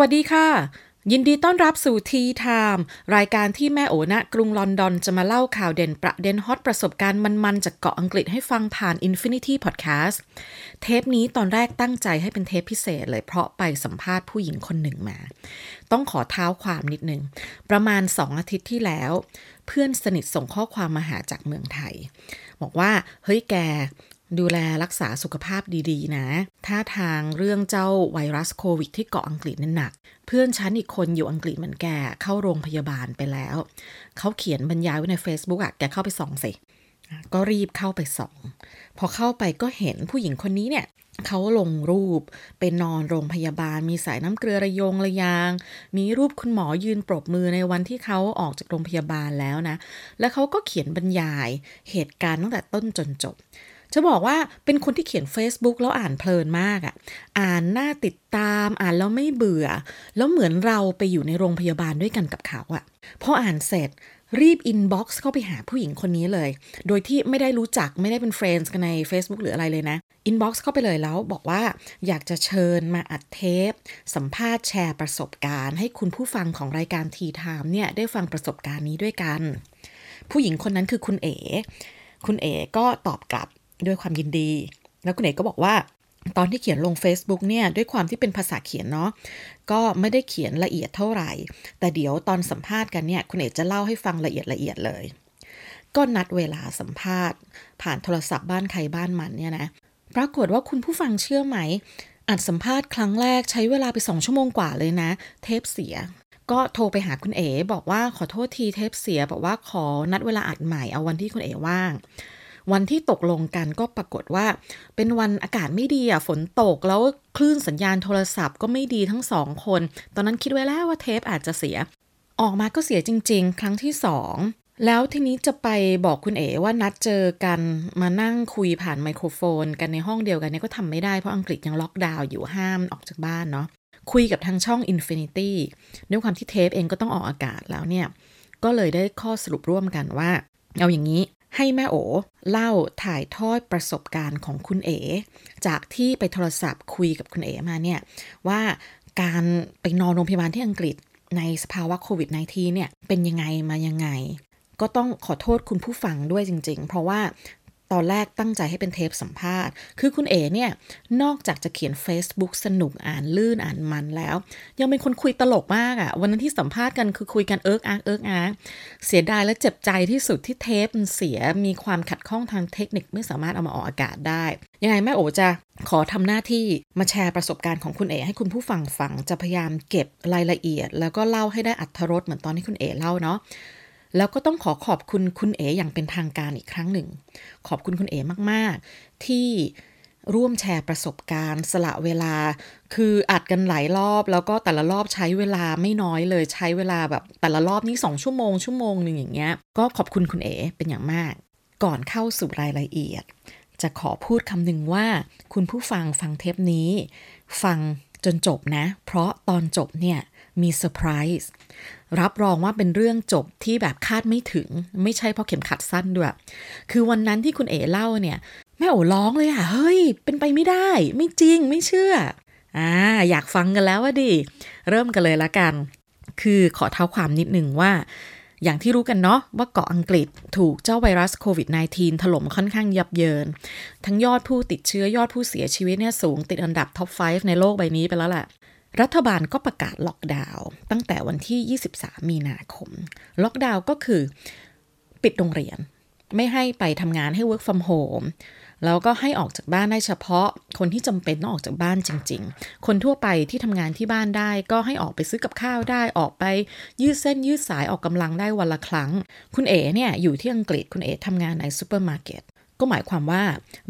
วัสดีค่ะ ยินดีต้อนรับสู่ทีไทม์รายการที่แม่โอณกรุงลอนดอนจะมาเล่าข่าวเด่นประเด็นฮอตประสบการณ์มันๆ จากเกาะอังกฤษให้ฟังผ่าน Infinity Podcast เทปนี้ตอนแรกตั้งใจให้เป็นเทปพิเศษเลยเพราะไปสัมภาษณ์ผู้หญิงคนหนึ่งมา ต้องขอเท้าความนิดนึง ประมาณสองอาทิตย์ที่แล้ว เพื่อนสนิทส่งข้อความมาหาจากเมืองไทย บอกว่าเฮ้ยแก ดูแลรักษาสุขภาพดีๆ นะ ถ้าทางเรื่องเจ้าไวรัสโควิดที่เกาะอังกฤษนั่นหนัก เพื่อนฉันอีกคนอยู่อังกฤษเหมือนแกเข้าโรงพยาบาลไปแล้ว เขาเขียนบรรยายไว้ใน Facebook อะแกเข้าไปส่องสิ ก็รีบเข้าไปส่อง พอเข้าไปก็เห็นผู้หญิงคนนี้เนี่ยเขาลงรูปเป็นนอนโรงพยาบาล มีสายน้ำเกลือระยงระยาง มีรูปคุณหมอยืนปรบมือในวันที่เขาออกจากโรงพยาบาลแล้วนะ แล้วเขาก็เขียนบรรยายเหตุการณ์ตั้งแต่ต้นจนจบ จะบอกว่าเป็นคนที่เขียน Facebook แล้วอ่านเพลินมากอะ่ะ อ่านน่าติดตาม อ่านแล้วไม่เบื่อ แล้วเหมือนเราไปอยู่ในโรงพยาบาลด้วยกันกับเขาอะ่ะ พออ่านเสร็จรีบ inbox เข้าไปหาผู้หญิงคนนี้เลย โดยที่ไม่ได้รู้จักไม่ได้เป็น friend กันใน Facebook หรืออะไรเลยนะ inbox เข้าไปเลยแล้วบอกว่าอยากจะเชิญมาอัดเทป สัมภาษณ์แชร์ประสบการณ์ ให้คุณผู้ฟังของรายการ Tea Time เนี่ยได้ฟังประสบการณ์นี้ด้วยกัน ผู้หญิงคนนั้นคือคุณเอ๋ คุณเอ๋ก็ตอบกลับ ด้วยความยินดี แล้วคุณเอ๋ก็บอกว่าตอนที่เขียนลง Facebook เนี่ยด้วยความที่เป็นภาษาเขียนเนาะก็ไม่ได้เขียนละเอียดเท่าไหร่ แต่เดี๋ยวตอนสัมภาษณ์กันเนี่ยคุณเอ๋จะเล่าให้ฟังละเอียดละเอียดเลย ก็นัดเวลาสัมภาษณ์ ผ่านโทรศัพท์บ้านใครบ้านมันเนี่ยนะปรากฏว่าคุณผู้ฟังเชื่อไหมอัดสัมภาษณ์ครั้งแรกใช้เวลาไปสองชั่วโมงกว่าเลยนะ เทปเสีย ก็โทรไปหาคุณเอ๋บอกว่าขอโทษทีเทปเสียบอกว่าขอนัดเวลาอัดใหม่เอาวันที่คุณเอ๋ว่าง วันที่ตกลงกันก็ปรากฏว่า เป็นวันอากาศไม่ดีอะฝนตกแล้วคลื่นสัญญาณโทรศัพท์ก็ไม่ดีทั้งสองคน ตอนนั้นคิดไว้แล้วว่าเทปอาจจะเสีย ออกมาก็เสียจริง ๆ ครั้งที่สองแล้วทีนี้จะไปบอกคุณเอ๋ว่านัดเจอกันมานั่งคุยผ่านไมโครโฟน กันในห้องเดียวกันเนี่ยก็ทำไม่ได้เพราะอังกฤษยังล็อกดาวน์อยู่ห้ามออกจากบ้านเนาะคุยกับทางช่อง Infinity ด้วยความที่เทปเองก็ต้องออกอากาศแล้วเนี่ย ก็เลยได้ข้อสรุปร่วมกันว่า เอาอย่างนี้ ให้แม่โอเล่าถ่ายทอดประสบการณ์ของคุณเอ๋จากที่ไปโทรศัพท์คุยกับคุณเอ๋มาเนี่ยว่าการไปนอนโรงพยาบาลที่อังกฤษในสภาวะโควิด -19 เนี่ยเป็นยังไงมายังไง ก็ต้องขอโทษคุณผู้ฟังด้วยจริง ๆ เพราะว่า ตอนแรกตั้งใจให้เป็นเทปสัมภาษณ์ คือคุณเอ๋เนี่ย นอกจากจะเขียน Facebook สนุกอ่านลื่นอ่านมันแล้ว ยังเป็นคนคุยตลกมากอ่ะ วันนั้นที่สัมภาษณ์กันคือคุยกันเอิ๊กอ๊ากเอิ๊กอ๊ากเสียดายและเจ็บใจที่สุดที่เทปมันเสียมีความขัดข้องทางเทคนิคไม่สามารถเอามาออกอากาศได้ ยังไงแม่โอจะขอทำหน้าที่มาแชร์ประสบการณ์ของคุณเอ๋ให้คุณผู้ฟังฟังจะพยายามเก็บรายละเอียด แล้วก็เล่าให้ได้อรรถรสเหมือนตอนที่คุณเอ๋เล่าเนาะ แล้วก็ต้องขอขอบคุณคุณเอ๋อย่างเป็นทางการอีกครั้งหนึ่ง ขอบคุณคุณเอ๋มาก ๆ ที่ร่วมแชร์ประสบการณ์ สละเวลา คืออัดกันหลายรอบ แล้วก็แต่ละรอบใช้เวลาไม่น้อยเลยใช้เวลาแบบแต่ละรอบนี้สองชั่วโมงชั่วโมงหนึ่งอย่างเงี้ยก็ขอบคุณคุณเอ๋เป็นอย่างมาก ก่อนเข้าสู่รายละเอียด จะขอพูดคำหนึ่งว่า คุณผู้ฟังฟังเทปนี้ ฟัง จนจบนะ เพราะตอนจบเนี่ยมีเซอร์ไพรส์รับรองว่าเป็นเรื่องจบที่แบบคาดไม่ถึง ไม่ใช่เพราะเข็มขัดสั้นด้วย คือวันนั้นที่คุณเอ๋เล่าเนี่ย แม่โอ๋ร้องเลยอะเฮ้ย เป็นไปไม่ได้ ไม่จริงไม่เชื่ออ่าอยากฟังกันแล้วว่าดิ เริ่มกันเลยละกัน คือขอเท้าความนิดหนึ่งว่า อย่างที่รู้กันเนาะว่าเกาะอังกฤษถูกเจ้าไวรัสโควิด -19 ถล่มค่อนข้างยับเยิน ทั้งยอดผู้ติดเชื้อยอดผู้เสียชีวิตเนี่ยสูงติดอันดับท็อป 5 ในโลกใบนี้ไปแล้วแหละรัฐบาลก็ประกาศล็อกดาวน์ตั้งแต่วันที่ 23 มีนาคม ล็อกดาวน์ก็คือปิดโรงเรียน ไม่ให้ไปทำงานให้ work from home แล้วก็ให้ออกจากบ้านได้เฉพาะ คนที่จำเป็นต้องออกจากบ้านจริง ๆ คนทั่วไปที่ทำงานที่บ้านได้ ก็ให้ออกไปซื้อกับข้าวได้ออกไปยืดเส้นยืดสายออกกำลังได้วันละครั้ง คุณเอ๋เนี่ยอยู่ที่อังกฤษคุณเอ๋ทำงานในซูเปอร์มาร์เก็ต ก็หมายความว่า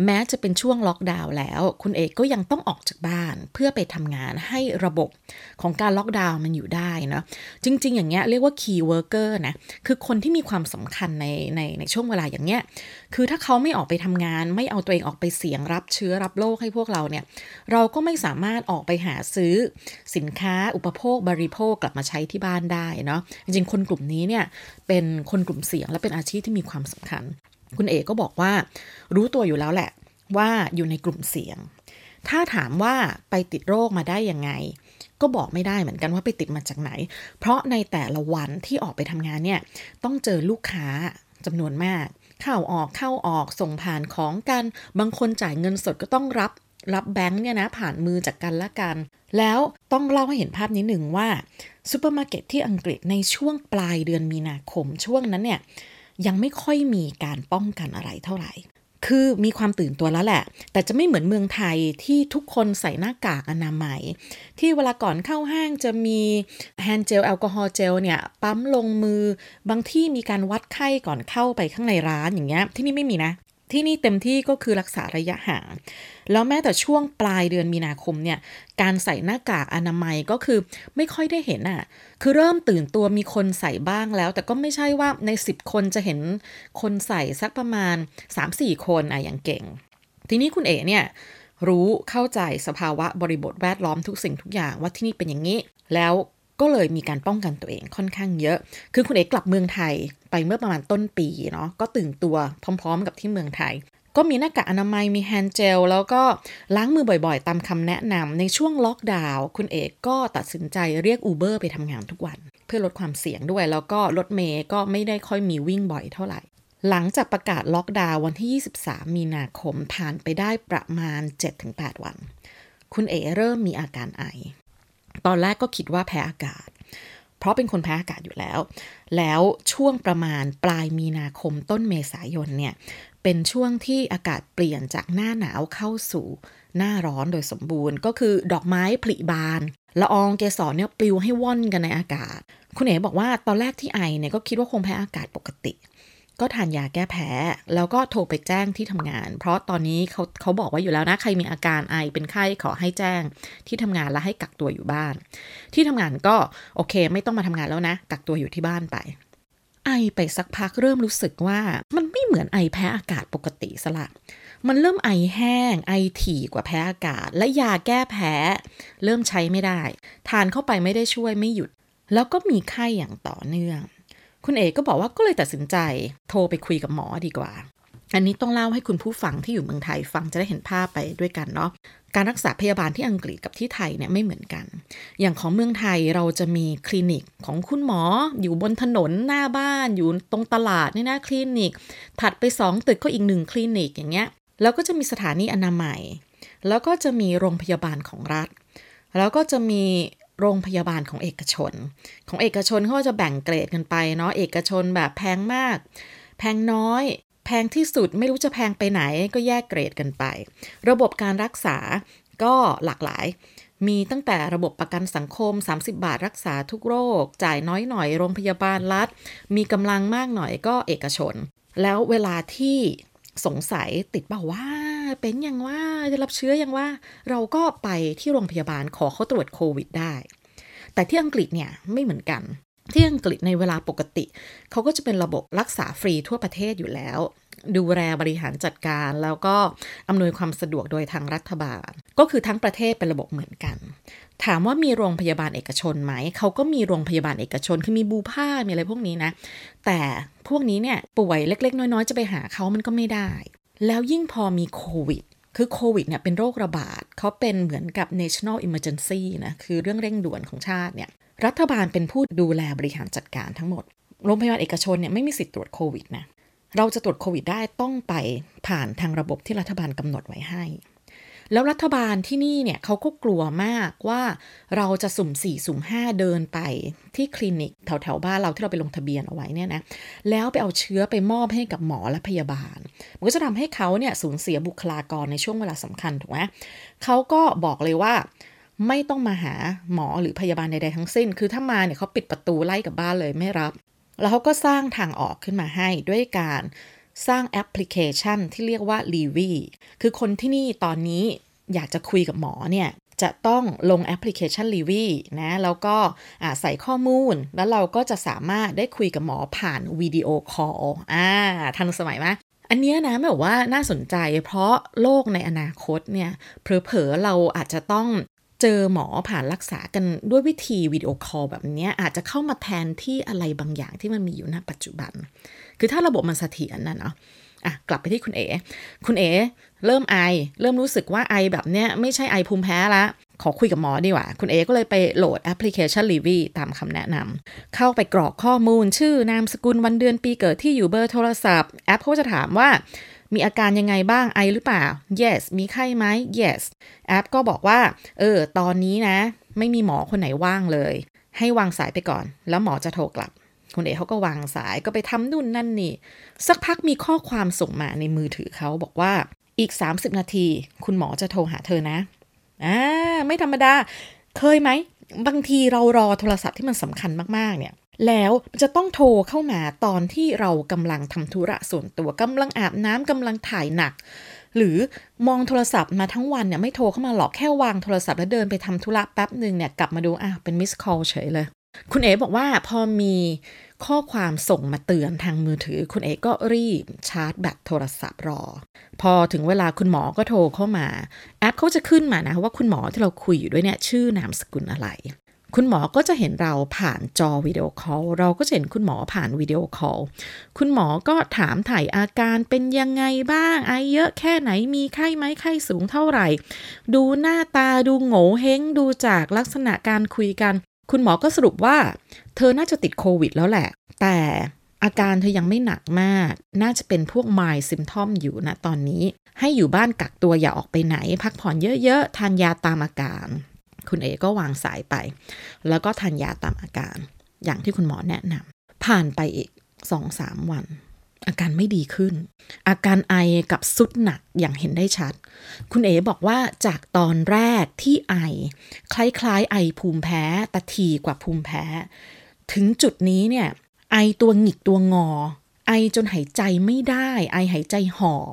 แม้จะเป็นช่วงล็อกดาวน์แล้ว คุณเอ๋ก็ยังต้องออกจากบ้านเพื่อไปทำงานให้ระบบของการล็อกดาวน์มันอยู่ได้เนาะจริง ๆ อย่างเงี้ยเรียกว่า key worker นะคือคนที่มีความสำคัญในในในช่วงเวลาอย่างเงี้ยคือถ้าเขาไม่ออกไปทำงาน ไม่เอาตัวเองออกไปเสี่ยงรับเชื้อรับโรคให้พวกเราเนี่ยเราก็ไม่สามารถออกไปหาซื้อสินค้าอุปโภคบริโภคกลับมาใช้ที่บ้านได้เนาะจริงๆคนกลุ่มนี้เนี่ยเป็นคนกลุ่มเสี่ยงและเป็นอาชีพที่มีความสำคัญ คุณเอกก็บอกว่า รู้ตัวอยู่แล้วแหละ ว่าอยู่ในกลุ่มเสี่ยง ถ้าถามว่าไปติดโรคมาได้ยังไง ก็บอกไม่ได้เหมือนกันว่าไปติดมาจากไหน เพราะในแต่ละวันที่ออกไปทำงานเนี่ย ต้องเจอลูกค้าจำนวนมาก เข้าออกเข้าออกส่งผ่านของกัน บางคนจ่ายเงินสดก็ต้องรับรับแบงค์เนี่ยนะผ่านมือจากกันละกัน แล้วต้องเล่าให้เห็นภาพนี้หนึ่งว่าซูเปอร์มาร์เก็ตที่อังกฤษในช่วงปลายเดือนมีนาคมช่วงนั้นเนี่ย ยังไม่ค่อยมีการป้องกันอะไรเท่าไหร่ คือมีความตื่นตัวแล้วแหละ แต่จะไม่เหมือนเมืองไทยที่ทุกคนใส่หน้ากากอนามัย ที่เวลาก่อนเข้าห้างจะมีแฮนด์เจลแอลกอฮอล์เจลเนี่ยปั๊มลงมือบางที่มีการวัดไข้ก่อนเข้าไปข้างในร้านอย่างเงี้ยที่นี่ไม่มีนะ ที่นี่เต็มที่ก็คือรักษาระยะห่าง แล้วแม้แต่ช่วงปลายเดือนมีนาคมเนี่ย การใส่หน้ากากอนามัยก็คือไม่ค่อยได้เห็นอะ่ะ คือเริ่มตื่นตัวมีคนใส่บ้างแล้ว แต่ก็ไม่ใช่ว่าใน 10 คนจะเห็นคนใส่สักประมาณ 3-4 คนอะอย่างเก่ง ทีนี้คุณเอ๋เนี่ยรู้เข้าใจสภาวะบริบทแวดล้อมทุกสิ่งทุกอย่างว่าที่นี่เป็นอย่างนี้ แล้ว ก็เลยมีการป้องกันตัวเองค่อนข้างเยอะ คือคุณเอกกลับเมืองไทยไปเมื่อประมาณต้นปีเนาะ ก็ตื่นตัวพร้อม ๆ กับที่เมืองไทย ก็มีหน้ากากอนามัย มีแฮนด์เจล แล้วก็ล้างมือบ่อยๆ ตามคำแนะนำ ในช่วงล็อกดาวน์ คุณเอกก็ตัดสินใจเรียกอูเบอร์ไปทำงานทุกวัน เพื่อลดความเสี่ยงด้วย แล้วก็รถเมย์ก็ไม่ได้ค่อยมีวิ่งบ่อยเท่าไหร่หลังจากประกาศล็อกดาวน์วันที่ 23 มีนาคมผ่านไปได้ประมาณ 7-8 วัน คุณเอเริ่มมีอาการไอ ตอนแรกก็คิดว่าแพ้อากาศ เพราะเป็นคนแพ้อากาศอยู่แล้ว แล้วช่วงประมาณปลายมีนาคมต้นเมษายนเนี่ย เป็นช่วงที่อากาศเปลี่ยนจากหน้าหนาวเข้าสู่หน้าร้อนโดยสมบูรณ์ ก็คือดอกไม้ผลิบานละอองเกสรเนี่ยปลิวให้ว่อนกันในอากาศ คุณเอ๋บอกว่าตอนแรกที่ไอเนี่ยก็คิดว่าคงแพ้อากาศปกติ ก็ทานยาแก้แพ้ แล้วก็โทรไปแจ้งที่ทำงาน เพราะตอนนี้เขาเขาบอกว่าอยู่แล้วนะ ใครมีอาการไอเป็นไข้ขอให้แจ้งที่ทำงานแล้วให้กักตัวอยู่บ้าน ที่ทำงานก็โอเค ไม่ต้องมาทำงานแล้วนะ กักตัวอยู่ที่บ้านไป ไอไปสักพักเริ่มรู้สึกว่ามันไม่เหมือนไอแพ้อากาศปกติสละมันเริ่มไอแห้ง ไอถี่กว่าแพ้อากาศ และยาแก้แพ้ เริ่มใช้ไม่ได้ ทานเข้าไปไม่ได้ช่วยไม่หยุด แล้วก็มีไข้อย่างต่อเนื่อง คุณเอกก็บอกว่าก็เลยตัดสินใจโทรไปคุยกับหมอดีกว่า อันนี้ต้องเล่าให้คุณผู้ฟังที่อยู่เมืองไทยฟังจะได้เห็นภาพไปด้วยกันเนาะการรักษาพยาบาลที่อังกฤษกับที่ไทยเนี่ยไม่เหมือนกัน อย่างของเมืองไทยเราจะมีคลินิกของคุณหมออยู่บนถนนหน้าบ้านอยู่ตรงตลาดนี่นะคลินิก ถัดไปสองตึกก็อีกหนึ่งคลินิกอย่างเงี้ยแล้วก็จะมีสถานีอนามัย แล้วก็จะมีโรงพยาบาลของรัฐ แล้วก็จะมี โรงพยาบาลของเอกชน ของเอกชนเขาจะแบ่งเกรดกันไปเนาะเอกชนแบบแพงมาก แพงน้อย แพงที่สุดไม่รู้จะแพงไปไหนก็แยกเกรดกันไป ระบบการรักษาก็หลากหลาย มีตั้งแต่ระบบประกันสังคม 30 บาทรักษาทุกโรค จ่ายน้อยหน่อยโรงพยาบาลรัฐ มีกำลังมากหน่อยก็เอกชน แล้วเวลาที่ สงสัยติดเปล่าว่าเป็นยังว่าจะรับเชื้อยังว่า เราก็ไปที่โรงพยาบาลขอเขาตรวจโควิดได้ แต่ที่อังกฤษเนี่ยไม่เหมือนกัน ที่อังกฤษในเวลาปกติ เขาก็จะเป็นระบบรักษาฟรีทั่วประเทศอยู่แล้ว ดูแลบริหารจัดการแล้วก็อำนวยความสะดวกโดยทางรัฐบาล ก็คือทั้งประเทศเป็นระบบเหมือนกัน ถามว่ามีโรงพยาบาลเอกชนไหม เขาก็มีโรงพยาบาลเอกชน คือมีบูผ้ามีอะไรพวกนี้นะ แต่พวกนี้เนี่ยป่วยเล็ก ๆ น้อย ๆ จะไปหาเขามันก็ไม่ได้ แล้วยิ่งพอมีโควิด คือโควิดเนี่ยเป็นโรคระบาด เขาเป็นเหมือนกับ national emergency นะ คือเรื่องเร่งด่วนของชาติเนี่ย รัฐบาลเป็นผู้ดูแลบริหารจัดการทั้งหมด โรงพยาบาลเอกชนเนี่ยไม่มีสิทธิ์ตรวจโควิดนะ เราจะตรวจโควิดได้ต้องไปผ่านทางระบบที่รัฐบาลกำหนดไว้ให้ แล้วรัฐบาลที่นี่เนี่ยเขาก็กลัวมากว่าเราจะสุ่มสี่สุ่มห้าเดินไปที่คลินิกแถวแถวบ้านเราที่เราไปลงทะเบียนเอาไว้เนี่ยนะแล้วไปเอาเชื้อไปมอบให้กับหมอและพยาบาล มันก็จะทำให้เขาเนี่ยสูญเสียบุคลากรในช่วงเวลาสำคัญถูกไหมเขาก็บอกเลยว่าไม่ต้องมาหาหมอหรือพยาบาลใดๆทั้งสิ้น คือถ้ามาเนี่ยเขาปิดประตูไล่กับบ้านเลยไม่รับ แล้วเขาก็สร้างทางออกขึ้นมาให้ด้วยการ สร้างแอปพลิเคชันที่เรียกว่า l e v y คือคนที่นี่ตอนนี้อยากจะคุยกับหมอเนี่ยจะต้องลงแอปพลิเคชัน l ีวีนะแล้วก็ใส่ข้อมูล แล้วเราก็จะสามารถได้คุยกับหมอผ่านวิดีโอคอลอ่าทันสมัยไหมอันนี้นะแบบว่าน่าสนใจเพราะโลกในอนาคตเนี่ยเผลอๆเราอาจจะต้องเจอหมอผ่านรักษากันด้วยวิธีวิดีโอคอลแบบนี้อาจจะเข้ามาแทนที่อะไรบางอย่างที่มันมีอยู่ณปัจจุบัน คือถ้าระบบมันเสถียรนะเนาะอะกลับไปที่คุณเอ๋คุณเอ๋เริ่มไอ เริ่มรู้สึกว่าไอแบบเนี้ยไม่ใช่ไอภูมิแพ้ละ ขอคุยกับหมอดีกว่า คุณเอก็เลยไปโหลดแอปพลิเคชัน l ีวีตามคำแนะนำ เข้าไปกรอกข้อมูล ชื่อนามสกุลวันเดือนปีเกิดที่อยู่เบอร์โทรศัพท์ แอปเขาจะถามว่า มีอาการยังไงบ้างไอหรือเปล่า yes มีไข้ไหม yes แอปก็บอกว่า เออ ตอนนี้นะ ไม่มีหมอคนไหนว่างเลย ให้วางสายไปก่อน แล้วหมอจะโทรกลับ คุณเอเขาก็วางสายก็ไปทำนู่นนั่นนี่ สักพักมีข้อความส่งมาในมือถือเขาบอกว่าอีก 30 นาที คุณหมอจะโทรหาเธอนะอ่าไม่ธรรมดา เคยไหม บางทีเรารอโทรศัพท์ที่มันสำคัญมากๆเนี่ยแล้วจะต้องโทรเข้ามาตอนที่เรากำลังทำธุระส่วนตัวกำลังอาบน้ำกำลังถ่ายหนัก หรือมองโทรศัพท์มาทั้งวันเนี่ยไม่โทรเข้ามาหรอกแค่วางโทรศัพท์แล้วเดินไปทำธุระแป๊บหนึ่งเนี่ยกลับมาดูอะเป็นมิสคอลเฉยเลย คุณเอ๋บอกว่าพอมีข้อความส่งมาเตือนทางมือถือ คุณเอ๋ก็รีบชาร์จแบตโทรศัพท์รอ พอถึงเวลาคุณหมอก็โทรเข้ามาแอปเขาจะขึ้นมานะว่าคุณหมอที่เราคุยอยู่ด้วยเนี่ยชื่อนามสกุลอะไร คุณหมอก็จะเห็นเราผ่านจอวิดีโอคอลเราก็จะเห็นคุณหมอผ่านวิดีโอคอลคุณหมอก็ถามไถ่อาการเป็นยังไงบ้าง ไอเยอะแค่ไหนมีไข้ไหมไข้สูงเท่าไหร่ ดูหน้าตาดูโง่เฮงดูจากลักษณะการคุยกัน คุณหมอก็สรุปว่า เธอน่าจะติดโควิดแล้วแหละ แต่อาการเธอยังไม่หนักมาก น่าจะเป็นพวกไมล์ซิมทอมอยู่นะตอนนี้ ให้อยู่บ้านกักตัวอย่าออกไปไหน พักผ่อนเยอะๆ ทานยาตามอาการ คุณเอก็วางสายไป แล้วก็ทานยาตามอาการ อย่างที่คุณหมอแนะนำผ่านไปอีกสองสามวัน อาการไม่ดีขึ้น อาการไอกับสุดหนักอย่างเห็นได้ชัด คุณเอ๋บอกว่าจากตอนแรกที่ไอ คล้ายๆ ไอภูมิแพ้แต่ทีกว่าภูมิแพ้ ถึงจุดนี้เนี่ยไอตัวหงิกตัวงอ ไอจนหายใจไม่ได้ ไอหายใจหอบ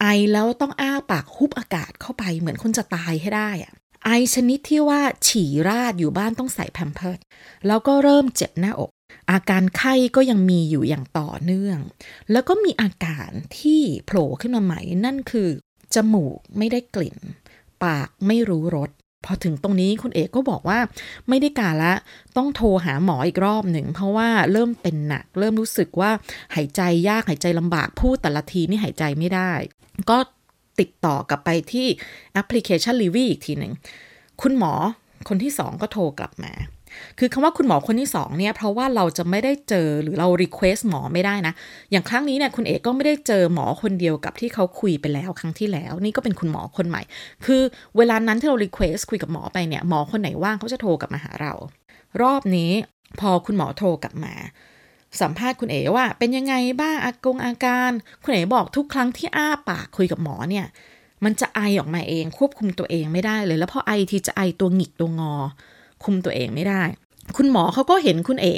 ไอแล้วต้องอ้าปากฮุบอากาศเข้าไปเหมือนคนจะตายให้ได้อะไอชนิดที่ว่าฉี่ราดอยู่บ้านต้องใส่แพมเพิร์ดแล้วก็เริ่มเจ็บหน้าอก อาการไข้ก็ยังมีอยู่อย่างต่อเนื่อง แล้วก็มีอาการที่โผล่ขึ้นมาใหม่ นั่นคือ จมูกไม่ได้กลิ่น ปากไม่รู้รสพอถึงตรงนี้คุณเอกก็บอกว่าไม่ได้การละต้องโทรหาหมออีกรอบหนึ่ง เพราะว่าเริ่มเป็นหนัก เริ่มรู้สึกว่าหายใจยากหายใจลำบากพูดแต่ละทีนี่หายใจไม่ได้ ก็ติดต่อกลับไปที่แอปพลิเคชันลีวีอีกทีหนึ่งคุณหมอคนที่สองก็โทรกลับมา คือคำว่าคุณหมอคนที่สองเนี่ยเพราะว่าเราจะไม่ได้เจอหรือเรา request หมอไม่ได้นะ อย่างครั้งนี้เนี่ยคุณเอ๋ก็ไม่ได้เจอหมอคนเดียวกับที่เขาคุยไปแล้วครั้งที่แล้ว นี่ก็เป็นคุณหมอคนใหม่ คือเวลานั้นที่เรา request คุยกับหมอไปเนี่ยหมอคนไหนว่างเขาจะโทรกลับมาหาเรา รอบนี้พอคุณหมอโทรกลับมา สัมภาษณ์คุณเอ๋ว่า เป็นยังไงบ้างอากงอาการ คุณเอ๋บอกทุกครั้งที่อ้าปากคุยกับหมอเนี่ยมันจะไอออกมาเองควบคุมตัวเองไม่ได้เลย แล้วพอไอทีจะไอตัวหงิกตัวงอ คุมตัวเองไม่ได้ คุณหมอเขาก็เห็นคุณเอ๋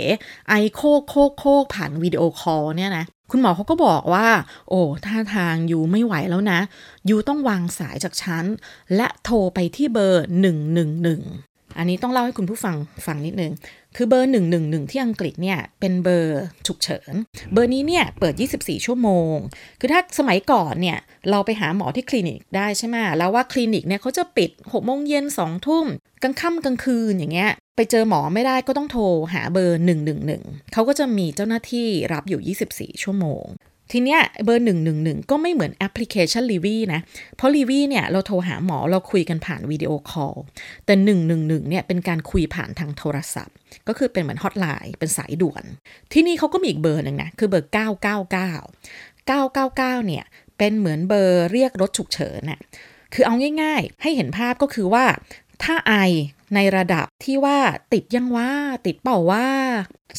ไอโขลกโขลกโขลกผ่านวิดีโอคอลเนี่ยนะคุณหมอเขาก็บอกว่า โอ้ท่าทาง you ไม่ไหวแล้วนะ you ต้องวางสายจากฉัน และโทรไปที่เบอร์ 111 อันนี้ต้องเล่าให้คุณผู้ฟังฟังนิดนึง คือเบอร์ 111 ที่อังกฤษเนี่ยเป็นเบอร์ฉุกเฉิน เบอร์นี้เนี่ยเปิด 24 ชั่วโมง คือถ้าสมัยก่อนเนี่ยเราไปหาหมอที่คลินิกได้ใช่ไหมแล้วว่าคลินิกเนี่ยเขาจะปิด6โมงเย็น2ทุ่มกลางค่ำกลางคืนอย่างเงี้ยไปเจอหมอไม่ได้ก็ต้องโทรหาเบอร์ 111 เขาก็จะมีเจ้าหน้าที่รับอยู่ 24 ชั่วโมง ทีเนี้ยเบอร์111ก็ไม่เหมือนแอปพลิเคชัน Livi นะ เพราะ l ีวีเนี่ยเราโทรหาหมอเราคุยกันผ่านวิดีโอคอล แต่111เนี่ยเป็นการคุยผ่านทางโทรศัพท์ ก็คือเป็นเหมือนฮอตไลน์เป็นสายด่วน ที่นี่เขาก็มีอีกเบอร์หนึ่งนะ คือเบอร์ 999 999 เนี่ย เป็นเหมือนเบอร์เรียกรถฉุกเฉินน่ะ คือเอาง่ายๆ ให้เห็นภาพก็คือว่าถ้าไอในระดับที่ว่าติดยังว่าติดเปล่าว่า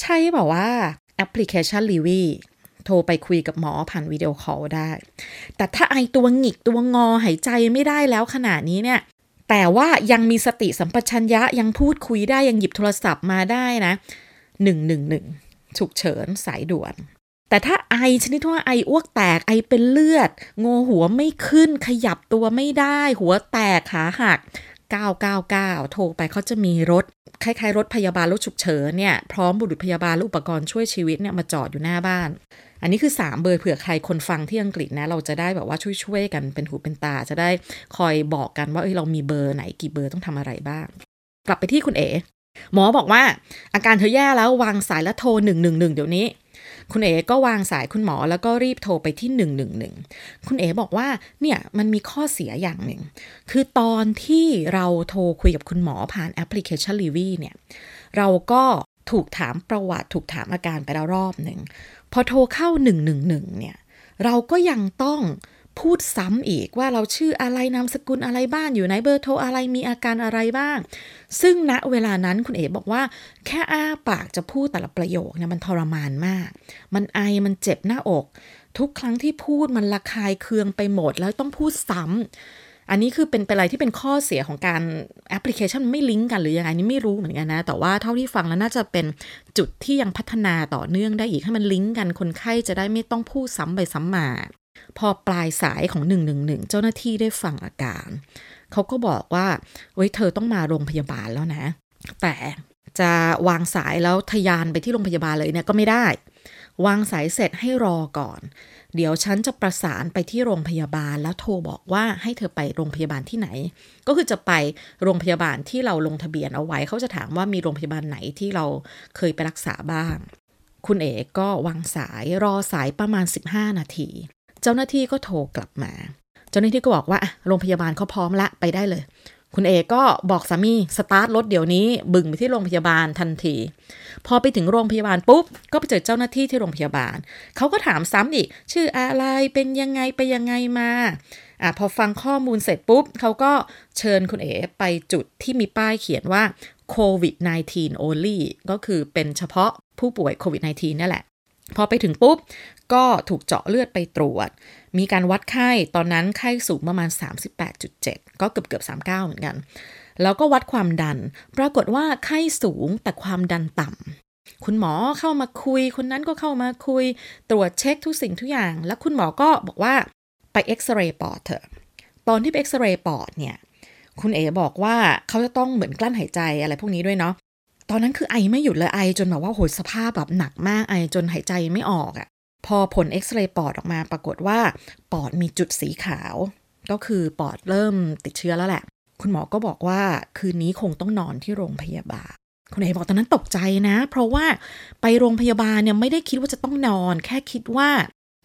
ใช่เปล่าว่าแอปพลิเคชัน l ีวี โทรไปคุยกับหมอผ่านวิดีโอคอลได้ แต่ถ้าไอตัวหงิกตัวงอหายใจไม่ได้แล้วขนาดนี้เนี่ย แต่ว่ายังมีสติสัมปชัญญะยังพูดคุยได้ยังหยิบโทรศัพท์มาได้นะ 111ฉุกเฉินสายด่วน แต่ถ้าไอชนิดที่ว่าไออ้วกแตกไอเป็นเลือด งอหัวไม่ขึ้นขยับตัวไม่ได้ หัวแตกขาหัก999 โทรไปเขาจะมีรถ คล้ายๆ รถพยาบาลรถฉุกเฉินเนี่ย พร้อมบุรุษพยาบาลอุปกรณ์ช่วยชีวิตเนี่ย มาจอดอยู่หน้าบ้าน อันนี้คือ 3 เบอร์เผื่อใครคนฟังที่อังกฤษนะ เราจะได้แบบว่าช่วยๆกันเป็นหูเป็นตา จะได้คอยบอกกันว่าเอ้ยเรามีเบอร์ไหนกี่เบอร์ต้องทำอะไรบ้าง กลับไปที่คุณเอ๋หมอบอกว่าอาการเธอแย่แล้ววางสายแล้วโทร 111 เดี๋ยวนี้ คุณเอ๋ก็วางสายคุณหมอแล้วก็รีบโทรไปที่ 111 คุณเอ๋บอกว่าเนี่ยมันมีข้อเสียอย่างหนึ่ง คือตอนที่เราโทรคุยกับคุณหมอผ่านแอปพลิเคชันลีวีเนี่ย เราก็ถูกถามประวัติถูกถามอาการไปแล้วรอบหนึ่ง พอโทรเข้า 111 เนี่ย เราก็ยังต้องพูดซ้ำอีกว่าเราชื่ออะไรนามสกุลอะไรบ้างอยู่ไหนเบอร์โทรอะไรมีอาการอะไรบ้าง ซึ่งณเวลานั้นคุณเอ๋บอกว่า แค่อ้าปากจะพูดแต่ละประโยคเนี่ยมันทรมานมาก มันไอมันเจ็บหน้าอก ทุกครั้งที่พูดมันระคายเคืองไปหมดแล้วต้องพูดซ้ำ อันนี้คือเป็นเป็นอะไรที่เป็นข้อเสียของการแอปพลิเคชันไม่ลิงก์กันหรือยังไงนี่ไม่รู้เหมือนกันนะ แต่ว่าเท่าที่ฟังแล้วน่าจะเป็นจุดที่ยังพัฒนาต่อเนื่องได้อีกให้มันลิงก์กันคนไข้จะได้ไม่ต้องพูดซ้ำไปซ้ำมา พอปลายสายของ 111 เจ้าหน้าที่ได้ฟังอาการเขาก็บอกว่าเว้ยเธอต้องมาโรงพยาบาลแล้วนะ แต่จะวางสายแล้วทยานไปที่โรงพยาบาลเลยเนี่ยก็ไม่ได้ วางสายเสร็จให้รอก่อน เดี๋ยวฉันจะประสานไปที่โรงพยาบาลแล้วโทรบอกว่าให้เธอไปโรงพยาบาลที่ไหน ก็คือจะไปโรงพยาบาลที่เราลงทะเบียนเอาไว้ เขาจะถามว่ามีโรงพยาบาลไหนที่เราเคยไปรักษาบ้าง คุณเอ๋ก็วางสายรอสายประมาณ 15 นาที เจ้าหน้าที่ก็โทรกลับมา เจ้าหน้าที่ก็บอกว่าโรงพยาบาลเขาพร้อมละไปได้เลย คุณเอก็บอกสามีสตาร์ทรถเดี๋ยวนี้บึ่งไปที่โรงพยาบาลทันที พอไปถึงโรงพยาบาลปุ๊บ ก็ไปเจอเจ้าหน้าที่ที่โรงพยาบาล เขาก็ถามซ้ำอีกชื่ออะไรเป็นยังไงไปยังไงมาอะพอฟังข้อมูลเสร็จปุ๊บ เขาก็เชิญคุณเอไปจุดที่มีป้ายเขียนว่าโควิด -19 only ก็คือเป็นเฉพาะผู้ป่วยโควิด -19 นี่นแหละ พอไปถึงปุ๊บ ก็ถูกเจาะเลือดไปตรวจ มีการวัดไข้ตอนนั้นไข้สูงประมาณ 38.7 ก็เกือบเกือบ39 เหมือนกัน แล้วก็วัดความดัน ปรากฏว่าไข้สูงแต่ความดันต่ำคุณหมอเข้ามาคุย คนนั้นก็เข้ามาคุย ตรวจเช็คทุกสิ่งทุกอย่าง แล้วคุณหมอก็บอกว่าไปเอ็กซเรย์ปอดเถอะ ตอนที่ไปเอ็กซเรย์ปอดเนี่ยคุณเอ๋บอกว่าเขาจะต้องเหมือนกลั้นหายใจอะไรพวกนี้ด้วยเนาะตอนนั้นคือไอไม่หยุดเลยไอจนแบบว่าโหยสภาพแบบหนักมากไอจนหายใจไม่ออกอะ่ะ พอผลเอ็กซเรย์ปอดออกมาปรากฏว่าปอดมีจุดสีขาว ก็คือปอดเริ่มติดเชื้อแล้วแหละ คุณหมอก็บอกว่าคืนนี้คงต้องนอนที่โรงพยาบาล คุณเอบอกตอนนั้นตกใจนะ เพราะว่าไปโรงพยาบาลเนี่ยไม่ได้คิดว่าจะต้องนอน แค่คิดว่า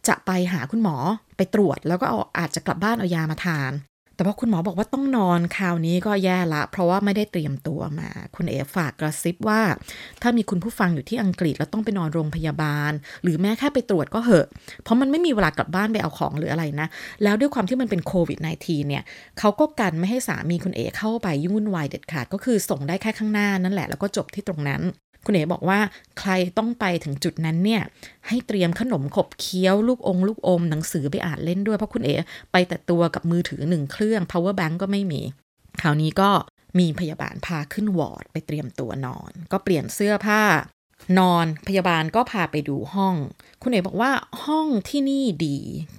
จะไปหาคุณหมอไปตรวจแล้วก็เอาอาจจะกลับบ้านเอายามาทาน แต่ว่าคุณหมอบอกว่าต้องนอนคราวนี้ก็แย่ละ เพราะว่าไม่ได้เตรียมตัวมา คุณเอ๋ฝากกระซิบว่า ถ้ามีคุณผู้ฟังอยู่ที่อังกฤษแล้วต้องไปนอนโรงพยาบาล หรือแม้แค่ไปตรวจก็เหอะ เพราะมันไม่มีเวลากลับบ้านไปเอาของหรืออะไรนะ แล้วด้วยความที่มันเป็นโควิด -19 เนี่ยเขาก็กันไม่ให้สามีคุณเอ๋เข้าไปยุ่งวุ่นวายเด็ดขาดก็คือส่งได้แค่ข้างหน้านั่นแหละแล้วก็จบที่ตรงนั้น คุณเอ๋บอกว่าใครต้องไปถึงจุดนั้นเนี่ยให้เตรียมขนมขบเคี้ยว ลูกองลูกอมหนังสือไปอ่านเล่นด้วย เพราะคุณเอ๋ไปแต่ตัวกับมือถือหนึ่งเครื่อง power bank ก็ไม่มี คราวนี้ก็มีพยาบาลพาขึ้นวอร์ดไปเตรียมตัวนอน ก็เปลี่ยนเสื้อผ้า นอนพยาบาลก็พาไปดูห้อง คุณเอ๋บอกว่าห้องที่นี่ดี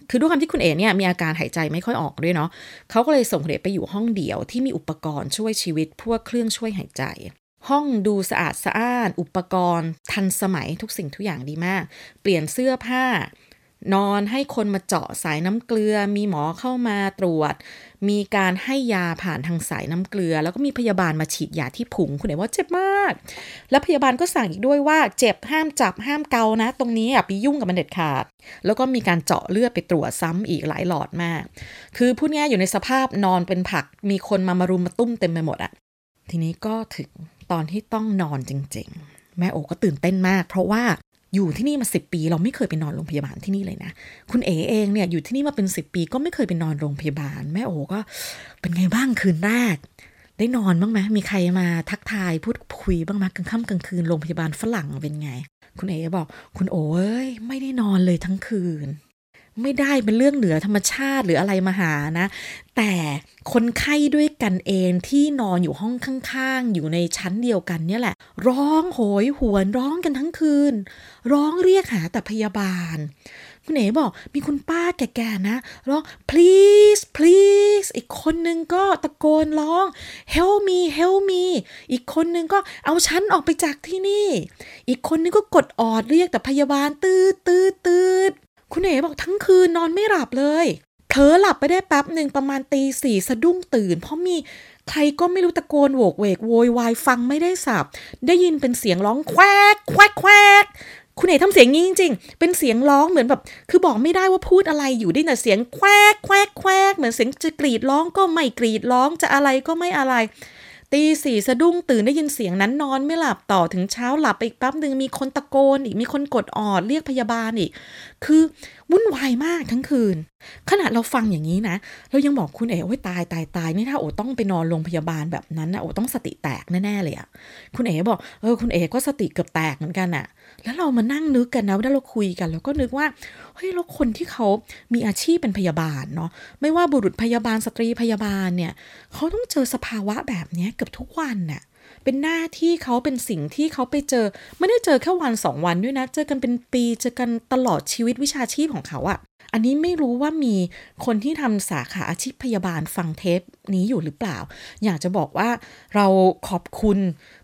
คือด้วยความที่คุณเอ๋เนี่ยมีอาการหายใจไม่ค่อยออกด้วยเนาะเขาก็เลยส่งคุณเอ๋ไปอยู่ห้องเดียวที่มีอุปกรณ์ช่วยชีวิตพวกเครื่องช่วยหายใจ ห้องดูสะอาดสะอ้าน อุปกรณ์ ทันสมัยทุกสิ่งทุกอย่างดีมาก เปลี่ยนเสื้อผ้า นอนให้คนมาเจาะสายน้ำเกลือ มีหมอเข้ามาตรวจ มีการให้ยาผ่านทางสายน้ำเกลือ แล้วก็มีพยาบาลมาฉีดยาที่ผุงคุณเห็นว่าเจ็บมาก แล้วพยาบาลก็สั่งอีกด้วยว่าเจ็บห้ามจับห้ามเกานะ ตรงนี้อะไปยุ่งกับมันเด็ดขาด แล้วก็มีการเจาะเลือดไปตรวจซ้ำอีกหลายหลอดมาก คือพูดง่ายอยู่ในสภาพนอนเป็นผัก มีคนมามารุมมาตุ้มเต็มไปหมดอะทีนี้ก็ถึง ตอนที่ต้องนอนจริง ๆ แม่โอก็ตื่นเต้นมาก เพราะว่าอยู่ที่นี่มาสิปี เราไม่เคยไปนอนโรงพยาบาลที่นี่เลยนะ คุณเอเองเนี่ยอยู่ที่นี่มาเป็นสิปีก็ไม่เคยไปนอนโรงพยาบาล แม่โอก็เป็นไงบ้างคืนแรก ได้นอนบ้างไหมมีใครมาทักทายพูดคุยบ้างไหมกลางค่ำกลางคืนโรงพยาบาลฝรั่งเป็นไง คุณเอบอกคุณโอ้ยไม่ได้นอนเลยทั้งคืน ไม่ได้เป็นเรื่องเหนือธรรมชาติหรืออะไรมาหานะ แต่คนไข้ด้วยกันเองที่นอนอยู่ห้องข้างๆ อยู่ในชั้นเดียวกันเนี่ยแหละ ร้องโหยหวนร้องกันทั้งคืน ร้องเรียกหาแต่พยาบาล คุณเอ๋บอกมีคุณป้าแก่ๆนะ ร้อง please please อีกคนนึงก็ตะโกนร้อง help me help me อีกคนนึงก็เอาฉันออกไปจากที่นี่ อีกคนนึงก็กดออดเรียกแต่พยาบาลตืดตืดตืด คุณเอ๋บอกทั้งคืนนอนไม่หลับเลยเผลอหลับไปได้แป๊บหนึ่งประมาณตีสี่สะดุ้งตื่น เพราะมีใครก็ไม่รู้ตะโกนโวกเวกโวยวายฟังไม่ได้สับได้ยินเป็นเสียงร้องแควกแควกแควกคุณเอ๋ทำเสียงงี้จริงๆ เป็นเสียงร้องเหมือนแบบ คือบอกไม่ได้ว่าพูดอะไรอยู่ได้แต่เสียงแควกแควกแควกเหมือนเสียงจะกรีดร้องก็ไม่กรีดร้องจะอะไรก็ไม่อะไร ตีสี่สะดุ้งตื่นได้ยินเสียงนั้นนอนไม่หลับต่อถึงเช้าหลับไปอีกแป๊บหนึ่งมีคนตะโกนอีกมีคนกดออดเรียกพยาบาลอีก คือวุ่นวายมากทั้งคืนขณะเราฟังอย่างนี้นะ เรายังบอกคุณเอ๋โอ้ยตายตายตายนี่ถ้าโอต้องไปนอนโรงพยาบาลแบบนั้นนะโอต้องสติแตกแน่ๆเลยอะคุณเอ๋บอกเออคุณเอ๋ก็สติเกือบแตกเหมือนกันอะ แล้วเรามานั่งนึกกันนะว่าเราคุยกัน แล้วก็นึกว่าเฮ้ยแล้วคนที่เขามีอาชีพเป็นพยาบาลเนาะไม่ว่าบุรุษพยาบาลสตรีพยาบาลเนี่ยเขาต้องเจอสภาวะแบบนี้เกือบทุกวันน่ะเป็นหน้าที่เขาเป็นสิ่งที่เขาไปเจอ ไม่ได้เจอแค่วันสองวันด้วยนะ เจอกันเป็นปี เจอกันตลอดชีวิตวิชาชีพของเขาอะ อันนี้ไม่รู้ว่ามีคนที่ทำสาขาอาชีพพยาบาลฟังเทปนี้อยู่หรือเปล่า อยากจะบอกว่าเราขอบคุณ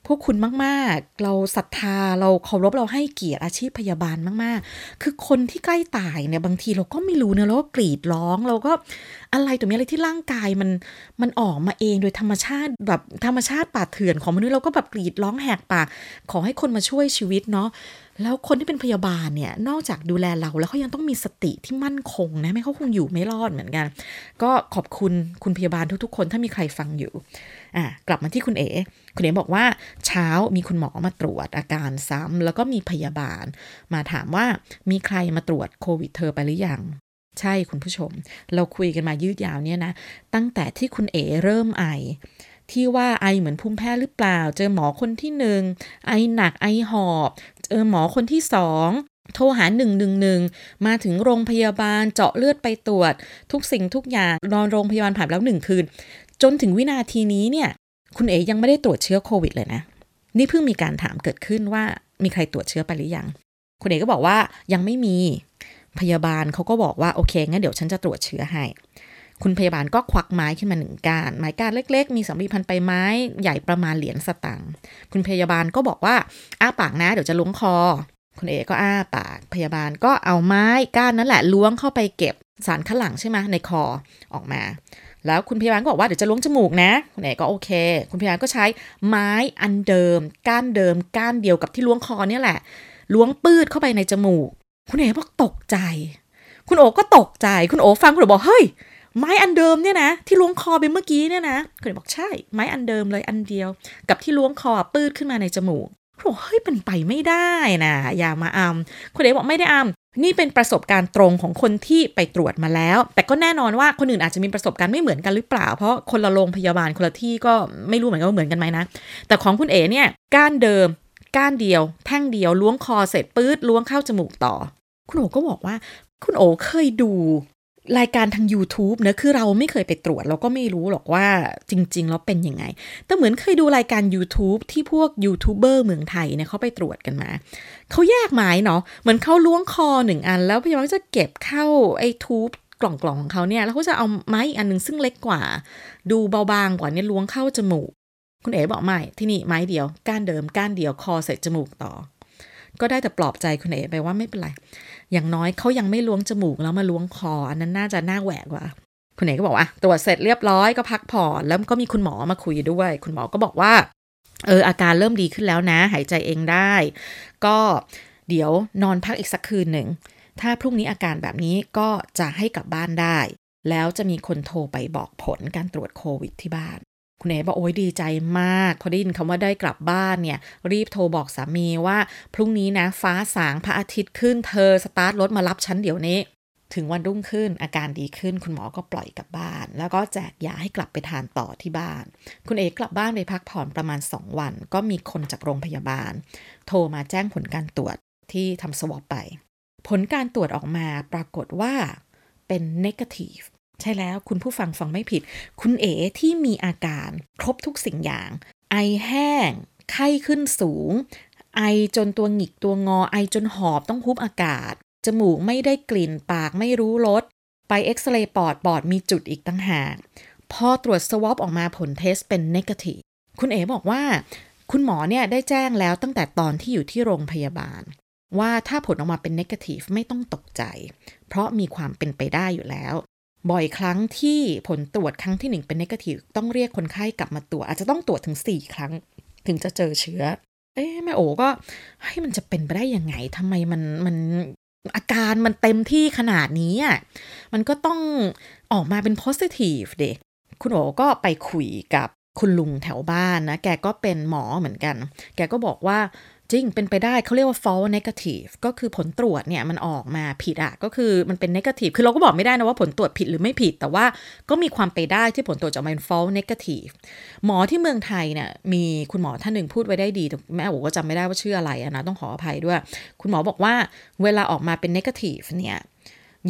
พวกคุณมากๆ เราศรัทธาเราเคารพเราให้เกียรติอาชีพพยาบาลมากๆ คือคนที่ใกล้ตายเนี่ยบางทีเราก็ไม่รู้นะเราก็กรีดร้องเราก็อะไรตัวนี้อะไรที่ร่างกายมันมันออกมาเองโดยธรรมชาติแบบธรรมชาติป่าเถื่อนของมนุษย์เราก็แบบกรีดร้องแหกปากขอให้คนมาช่วยชีวิตเนาะ แล้วคนที่เป็นพยาบาลเนี่ย นอกจากดูแลเราแล้วเขายังต้องมีสติที่มั่นคงนะ ไม่เขาคงอยู่ไม่รอดเหมือนกัน ก็ขอบคุณคุณพยาบาลทุก ๆ คนถ้ามีใครฟังอยู่ อะกลับมาที่คุณเอ๋คุณเอ๋บอกว่าเช้ามีคุณหมอมาตรวจอาการซ้ำแล้วก็มีพยาบาล มาถามว่ามีใครมาตรวจโควิดเธอไปหรือยังใช่คุณผู้ชม เราคุยกันมายืดยาวเนี่ยนะ ตั้งแต่ที่คุณเอ๋เริ่มไอ ที่ว่าไอเหมือนภูมิแพ้หรือเปล่า เจอหมอคนที่หนึ่งไอหนักไอหอบ เจอหมอคนที่สองโทรหา1นึมาถึงโรงพยาบาลเจาะเลือดไปตรวจ ทุกสิ่งทุกอย่างนอนโรงพยาบาลผ่านแล้วหนึ่งคืน จนถึงวินาทีนี้เนี่ย คุณเอ๋ยังไม่ได้ตรวจเชื้อโควิดเลยนะ นี่เพิ่งมีการถามเกิดขึ้นว่ามีใครตรวจเชื้อไปหรือยัง คุณเอ๋ก็บอกว่ายังไม่มีพยาบาลเขาก็บอกว่าโอเคงั้นเดี๋ยวฉันจะตรวจเชื้อให้ คุณพยาบาลก็ควักไม้ขึ้นมาหนึ่งก้านไม้ก้านเล็ก ๆ มีสำลีพันไปไม้ใหญ่ประมาณเหรียญสตังค์คุณพยาบาลก็บอกว่าอ้าปากนะเดี๋ยวจะล้วงคอ คุณเอก็อ้าปากพยาบาลก็เอาไม้ก้านนั่นแหละล้วงเข้าไปเก็บสารข้างหลังใช่ไหมในคอออกมา แล้วคุณพยาบาลก็บอกว่าเดี๋ยวจะล้วงจมูกนะคุณเอก็โอเค คุณพยาบาลก็ใช้ไม้อันเดิม ก้านเดิม ก้านเดียวกับที่ล้วงคอเนี่ยแหละ ล้วงปืดเข้าไปในจมูก คุณเอบอกตกใจ คุณโอก็ตกใจ คุณโอฟังคุณโอบอกเฮ้ย ไม้อันเดิมเนี่ยนะ ที่ล้วงคอไปเมื่อกี้เนี่ยนะคุณบอกใช่ ไม้อันเดิมเลยอันเดียว กับที่ล้วงคอปืดขึ้นมาในจมูกคุณบอกเฮ้ยเป็นไปไม่ได้นะอย่ามาอำคุณเอ๋บอกไม่ได้อำนี่เป็นประสบการณ์ตรงของคนที่ไปตรวจมาแล้ว แต่ก็แน่นอนว่าคนอื่นอาจจะมีประสบการณ์ไม่เหมือนกันหรือเปล่า เพราะคนละโรงพยาบาลคนละที่ก็ไม่รู้เหมือนกันว่าเหมือนกันไหมนะ แต่ของคุณเอ๋เนี่ยก้านเดิม ก้านเดียว แท่งเดียวล้วงคอเสร็จปื๊ดล้วงเข้าจมูกต่อ คุณโอก็บอกว่า คุณโอเคยดู รายการทาง YouTube นะคือเราไม่เคยไปตรวจ เราก็ไม่รู้หรอกว่าจริง ๆ แล้วเป็นยังไง แต่เหมือนเคยดูรายการ YouTube ที่พวกยูทูบเบอร์เมืองไทยเนี่ยเขาไปตรวจกันมาเขาแยกไม้เนาะเหมือนเขาล้วงคอหนึ่งอัน แล้วพยาบาลจะเก็บเข้าไอ้ทูบกล่องๆของเขาเนี่ยแล้วเขาจะเอาไม้อีกอันหนึ่งซึ่งเล็กกว่า ดูเบาบางกว่านี่ล้วงเข้าจมูก คุณเอ๋บอกไม่ที่นี่ไม้เดียวก้านเดิมก้านเดียวคอใส่จมูกต่อ ก็ได้แต่ปลอบใจคุณเอ๋ไปว่าไม่เป็นไร อย่างน้อยเขายังไม่ล้วงจมูกแล้วมาล้วงคอ อันนั้นน่าจะน่าแหวกว่า คุณเอกก็บอกว่าตรวจเสร็จเรียบร้อยก็พักผ่อนแล้วก็มีคุณหมอมาคุยด้วย คุณหมอก็บอกว่า เอออาการเริ่มดีขึ้นแล้วนะ หายใจเองได้ ก็เดี๋ยวนอนพักอีกสักคืนหนึ่ง ถ้าพรุ่งนี้อาการแบบนี้ก็จะให้กลับบ้านได้ แล้วจะมีคนโทรไปบอกผลการตรวจโควิดที่บ้าน คุณเอ๋บอกโอ้ยดีใจมาก พอได้ยินคำว่าได้กลับบ้านเนี่ย รีบโทรบอกสามีว่า พรุ่งนี้นะฟ้าสางพระอาทิตย์ขึ้นเธอสตาร์ทรถมารับฉันเดี๋ยวนี้ ถึงวันรุ่งขึ้นอาการดีขึ้นคุณหมอก็ปล่อยกลับบ้าน แล้วก็แจกยาให้กลับไปทานต่อที่บ้าน คุณเอกกลับบ้านไปพักผ่อนประมาณ 2 วัน ก็มีคนจากโรงพยาบาล โทรมาแจ้งผลการตรวจที่ทำสวอปไป ผลการตรวจออกมาปรากฏว่าเป็น negative ใช่แล้วคุณผู้ฟังฟังไม่ผิด คุณเอ๋ที่มีอาการครบทุกสิ่งอย่าง ไอแห้ง ไข้ขึ้นสูง ไอจนตัวหงิกตัวงอ ไอจนหอบต้องคุบอากาศ จมูกไม่ได้กลิ่นปากไม่รู้รสไปเอ็กซเรย์ปอดปอดมีจุดอีกตั้งหาก พอตรวจสวอปออกมาผลเทสเป็นนกาทีฟคุณเอ๋บอกว่า คุณหมอเนี่ยได้แจ้งแล้วตั้งแต่ตอนที่อยู่ที่โรงพยาบาล ว่าถ้าผลออกมาเป็นนกาทีฟไม่ต้องตกใจ เพราะมีความเป็นไปได้อยู่แล้ว บ่อยครั้งที่ผลตรวจครั้งที่ 1 เป็นนกาทีฟต้องเรียกคนไข้กลับมาตรวจอาจจะต้องตรวจถึง 4 ครั้ง ถึงจะเจอเชื้อ เอ๊ะแม่โอก็ให้มันจะเป็นไปได้ยังไงทำไมมันมันอาการมันเต็มที่ขนาดนี้อะมันก็ต้องออกมาเป็น positive เด็กคุณโอก็ไปคุยกับคุณลุงแถวบ้านนะ แกก็เป็นหมอเหมือนกัน แกก็บอกว่า จริงเป็นไปได้เขาเรียกว่า false negative ก็คือผลตรวจเนี่ยมันออกมาผิดอะก็คือมันเป็น negative คือเราก็บอกไม่ได้นะว่าผลตรวจผิดหรือไม่ผิด แต่ว่าก็มีความไปได้ที่ผลตรวจจะมาเป็น false negative หมอที่เมืองไทยเนี่ยมีคุณหมอท่านหนึ่งพูดไว้ได้ดีแต่แม่โอก็จำไม่ได้ว่าชื่ออะไรนะต้องขออภัยด้วย คุณหมอบอกว่าเวลาออกมาเป็น negative เนี่ย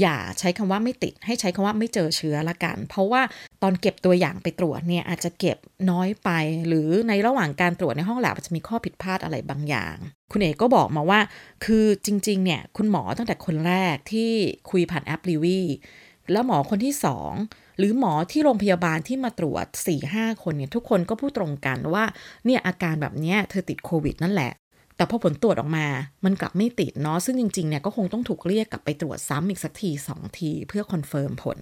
อย่าใช้คำว่าไม่ติด ให้ใช้คำว่าไม่เจอเชื้อละกัน เพราะว่าตอนเก็บตัวอย่างไปตรวจเนี่ยอาจจะเก็บน้อยไป หรือในระหว่างการตรวจในห้องแลบอาจจะมีข้อผิดพลาดอะไรบางอย่าง คุณเอกก็บอกมาว่า คือจริง ๆ เนี่ย คุณหมอตั้งแต่คนแรกที่คุยผ่านแอป Livi แล้วหมอคนที่สองหรือหมอที่โรงพยาบาลที่มาตรวจ4-5คนเนี่ยทุกคนก็พูดตรงกันว่าเนี่ยอาการแบบนี้เธอติดโควิดนั่นแหละ แต่พอผลตรวจออกมา มันกลับไม่ติดเนาะ ซึ่งจริงๆ เนี่ยก็คงต้องถูกเรียกกลับไปตรวจซ้ำอีกสักทีสองที เพื่อ confirm ผล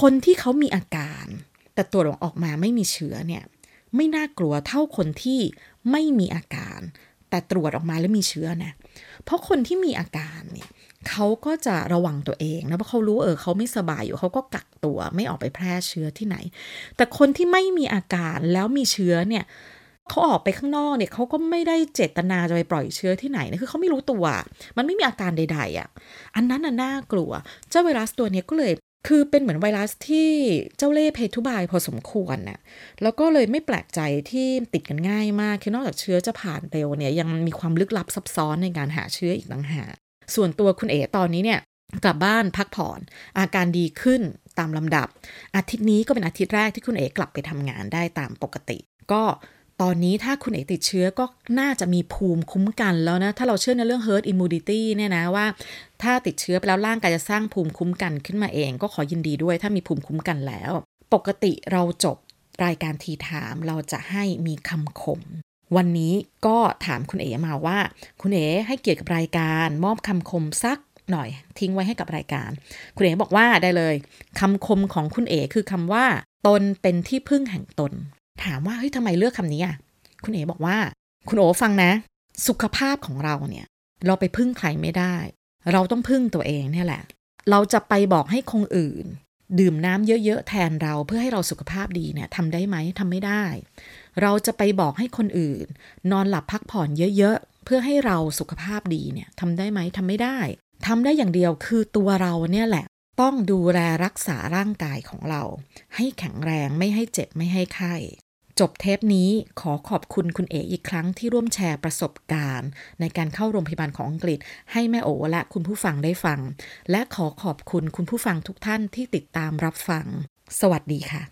คนที่เขามีอาการ แต่ตรวจออกมาไม่มีเชื้อเนี่ย ไม่น่ากลัวเท่าคนที่ไม่มีอาการ แต่ตรวจออกมาแล้วมีเชื้อนะ เพราะคนที่มีอาการเนี่ยเขาก็จะระวังตัวเองนะเพราะเขารู้เออเขาไม่สบายอยู่เขาก็กักตัวไม่ออกไปแพร่เชื้อที่ไหน แต่คนที่ไม่มีอาการแล้วมีเชื้อเนี่ย เขาออกไปข้างนอกเนี่ยเขาก็ไม่ได้เจตนาจะไปปล่อยเชื้อที่ไหนนะคือเขาไม่รู้ตัว มันไม่มีอาการใด ๆอะ่ะ อันนั้นน่ะน่ากลัว เจ้าไวรัสตัวนี้ก็เลยคือเป็นเหมือนไวรัสที่เจ้าเล่ห์เพทุบายพอสมควรน่ะ แล้วก็เลยไม่แปลกใจที่ติดกันง่ายมาก คือนอกจากเชื้อจะผ่านเร็วเนี่ยยังมีความลึกลับซับซ้อนในการหาเชื้ออีกต่างหาก ส่วนตัวคุณเอ๋ตอนนี้เนี่ยกลับบ้านพักผ่อน อาการดีขึ้นตามลำดับ อาทิตย์นี้ก็เป็นอาทิตย์แรกที่คุณเอ๋กลับไปทำงานได้ตามปกติ ก็ ตอนนี้ถ้าคุณเอกติดเชื้อก็น่าจะมีภูมิคุ้มกันแล้วนะ ถ้าเราเชื่อในเรื่อง herd immunity เนี่ยนะว่า ถ้าติดเชื้อไปแล้วร่างกายจะสร้างภูมิคุ้มกันขึ้นมาเอง ก็ขอยินดีด้วยถ้ามีภูมิคุ้มกันแล้ว ปกติเราจบรายการทีถามเราจะให้มีคำคม วันนี้ก็ถามคุณเอ๋มาว่า คุณเอ๋ให้เกียรติกับรายการมอบคำคมสักหน่อย ทิ้งไว้ให้กับรายการ คุณเอ๋บอกว่าได้เลยคำคมของคุณเอ๋คือคำว่า ตนเป็นที่พึ่งแห่งตน ถามว่าเฮ้ยทำไมเลือกคำนี้อะคุณเอ๋บอกว่า คุณโอฟังนะ สุขภาพของเราเนี่ย เราไปพึ่งใครไม่ได้ เราต้องพึ่งตัวเองเนี่ยแหละ เราจะไปบอกให้คงอื่น ดื่มน้ำเยอะๆแทนเราเพื่อให้เราสุขภาพดีเนี่ยทำได้ไหมทำไม่ได้ เราจะไปบอกให้คนอื่น นอนหลับพักผ่อนเยอะๆ เพื่อให้เราสุขภาพดีเนี่ยทำได้ไหมทำไม่ได้ทำได้อย่างเดียวคือตัวเราเนี่ยแหละ ต้องดูแลรักษาร่างกายของเรา ให้แข็งแรงไม่ให้เจ็บไม่ให้ไข้ จบเทปนี้ขอขอบคุณคุณเอ๋อีกครั้งที่ร่วมแชร์ประสบการณ์ ในการเข้าโรงพยาบาลของอังกฤษ ให้แม่โอและคุณผู้ฟังได้ฟัง และขอขอบคุณคุณผู้ฟังทุกท่านที่ติดตามรับฟัง สวัสดีค่ะ